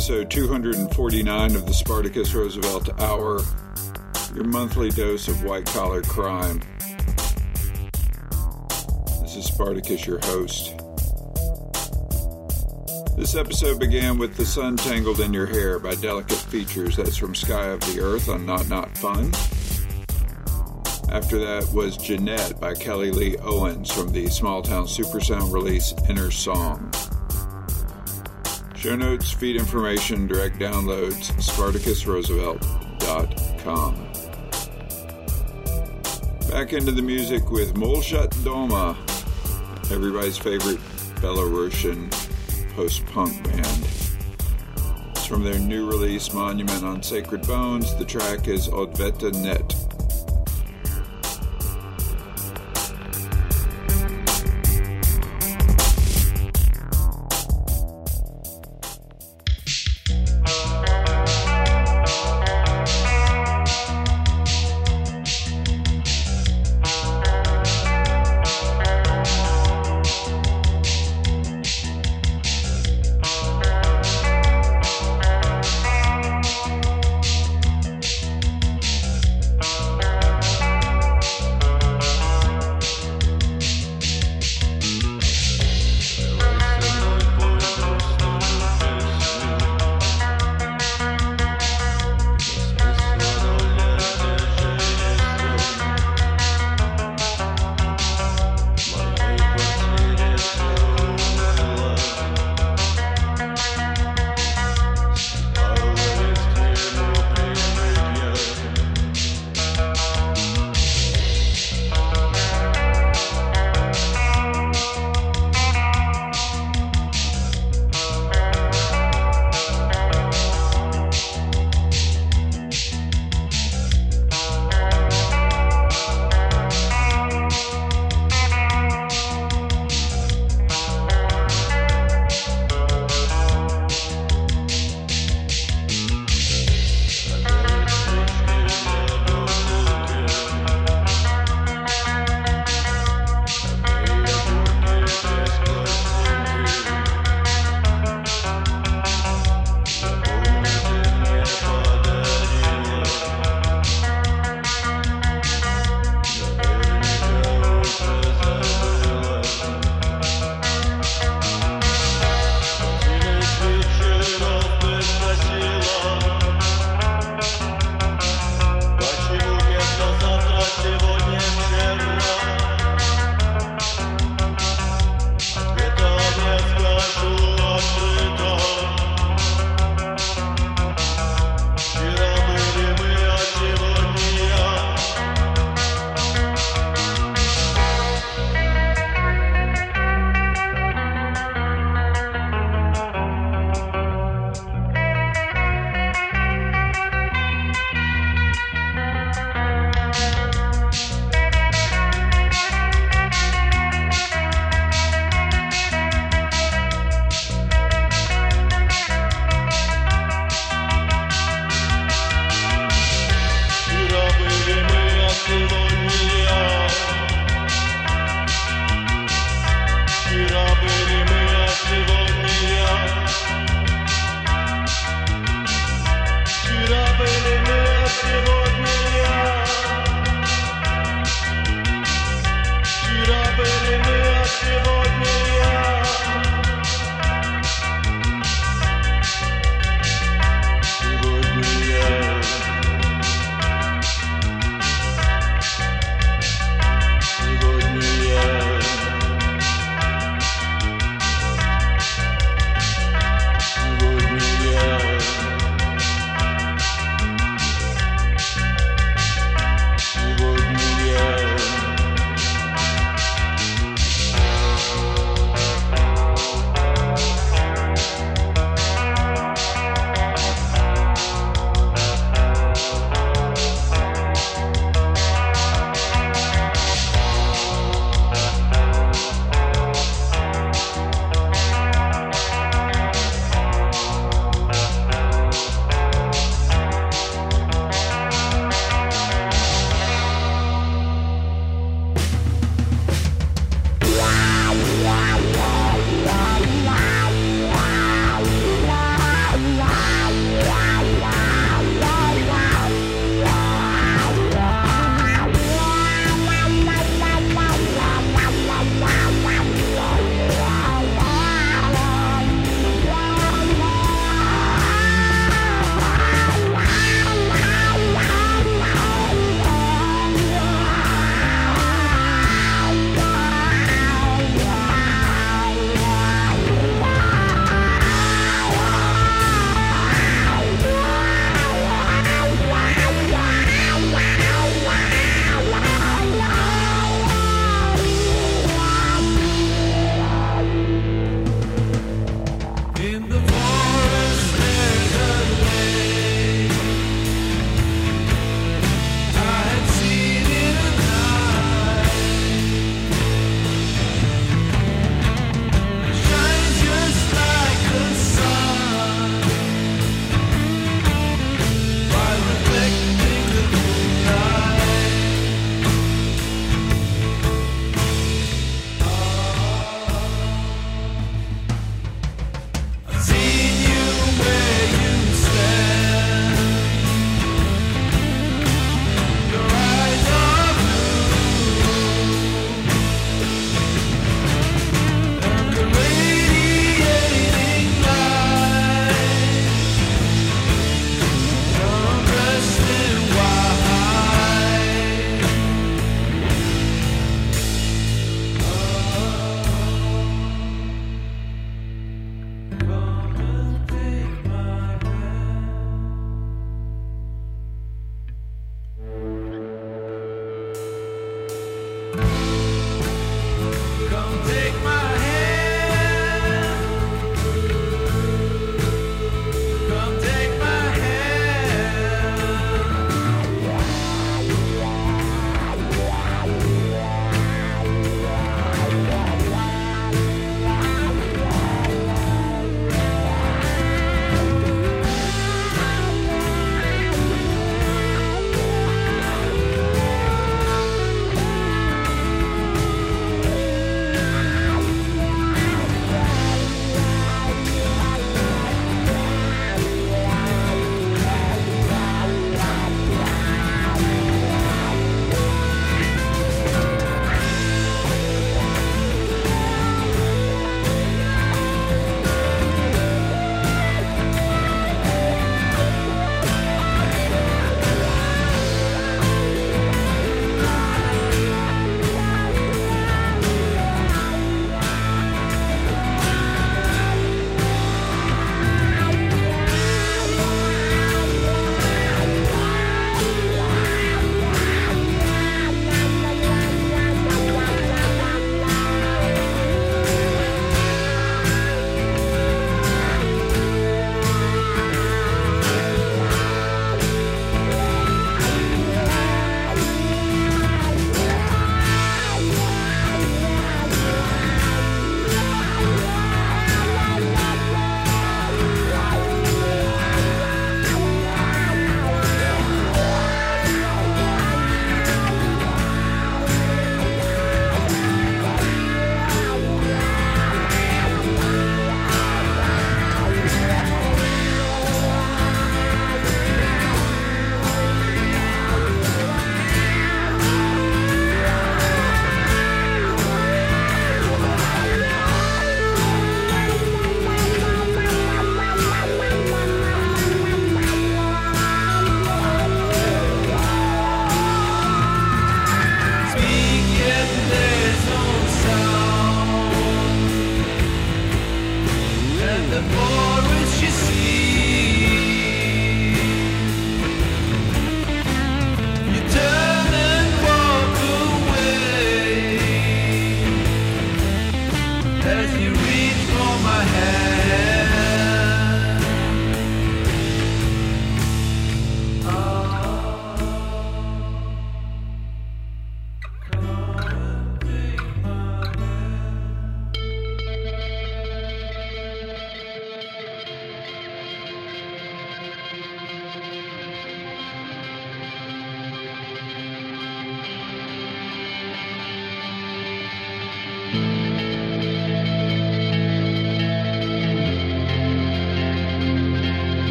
Episode 249 of the Spartacus Roosevelt Hour, your monthly dose of white collar crime. This is Spartacus, your host. This episode began with The Sun Tangled in Your Hair by Delicate Features. That's from Sky of the Earth on Not Not Fun. After that was Jeanette by Kelly Lee Owens from the Small Town Supersound release Inner Song. Show notes, feed information, direct downloads, SpartacusRoosevelt.com. Back into the music with Molchat Doma, everybody's favorite Belarusian post punk band. It's from their new release, Monument on Sacred Bones. The track is Otveta Net.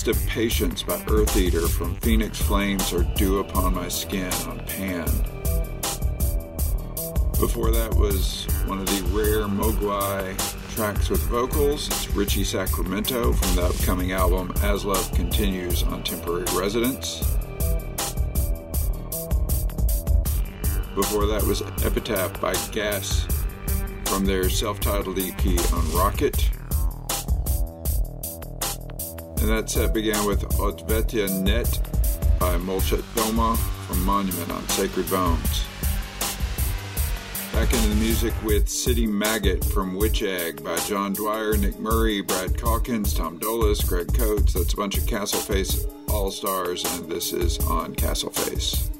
Taste of Patience by Eartheater from Phoenix Flames or Dew Upon My Skin on Pan. Before that was one of the rare Mogwai tracks with vocals. It's Ritchie Sacramento from the upcoming album As Love Continues on Temporary Residence. Before that was Epitaph by Gas from their self titled EP on Rocket. And that set began with Otveta Net by Molchat Doma from Monument on Sacred Bones. Back into the music with City Maggot from Witch Egg by John Dwyer, Nick Murray, Brad Caulkins, Tom Dolas, Greg Coates. That's a bunch of Castleface All Stars, and this is on Castleface.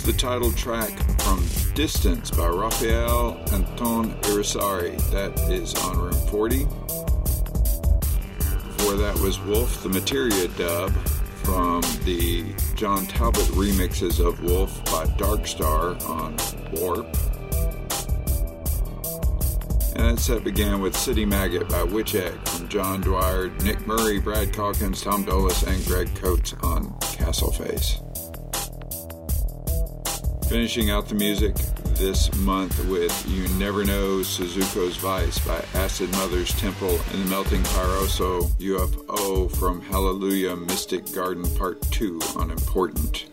Was the title track from Distance by Rafael Anton Irisarri. That is on Room 40. Before that was Wolf, the Materia dub from the John Talabot remixes of Wolf by Darkstar on Warp. And that set began with City Maggot by Witch Egg from John Dwyer, Nick Murray, Brad Caulkins, Tom Dolas, and Greg Coates on Castle Face. Finishing out the music this month with You Never Know Suzuko's Vice by Acid Mother's Temple and the Melting Paraiso UFO from Hallelujah Mystic Garden Part 2 on Important.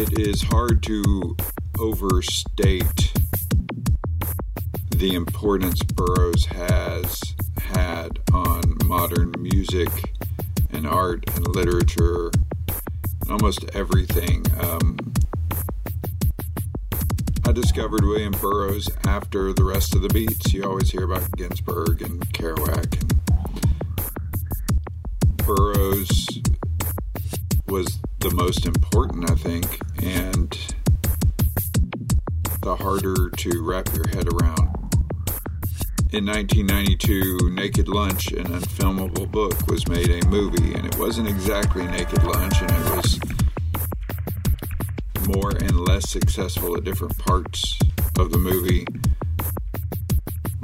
It is hard to overstate the importance Burroughs has had on modern music and art and literature and almost everything. Um, I discovered William Burroughs after the rest of the beats. You always hear about Ginsberg and Kerouac. And Burroughs was the most important, I think, and the harder to wrap your head around. In 1992, Naked Lunch, an unfilmable book, was made a movie, and it wasn't exactly Naked Lunch, and it was more and less successful at different parts of the movie.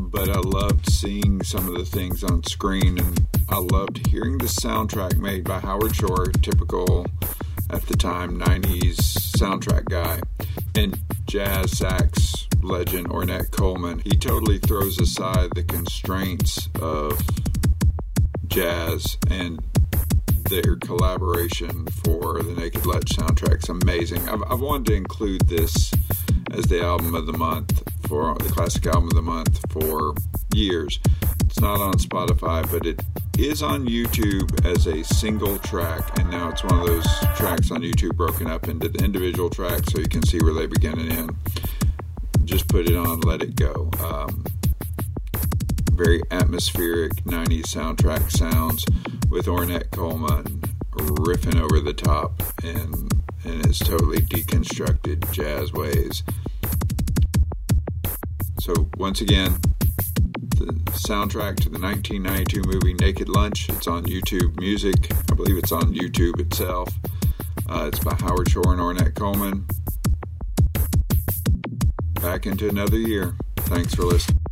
But I loved seeing some of the things on screen, and I loved hearing the soundtrack made by Howard Shore, typical at the time 90s soundtrack guy, and jazz sax legend Ornette Coleman, he totally throws aside the constraints of jazz and their collaboration for the Naked Lunch soundtrack's amazing. I've, I've wanted to include this as the album of the month for the classic album of the month for years. It's not on Spotify, but it is on YouTube as a single track, and now it's one of those tracks on YouTube broken up into the individual tracks so you can see where they begin and end just put it on, let it go. Um, very atmospheric 90s soundtrack sounds with Ornette Coleman riffing over the top in, in his totally deconstructed jazz ways. So, once again, the soundtrack to the 1992 movie Naked Lunch. It's on YouTube Music. I believe it's on YouTube itself. Uh, it's by Howard Shore and Ornette Coleman back into another year. Thanks for listening.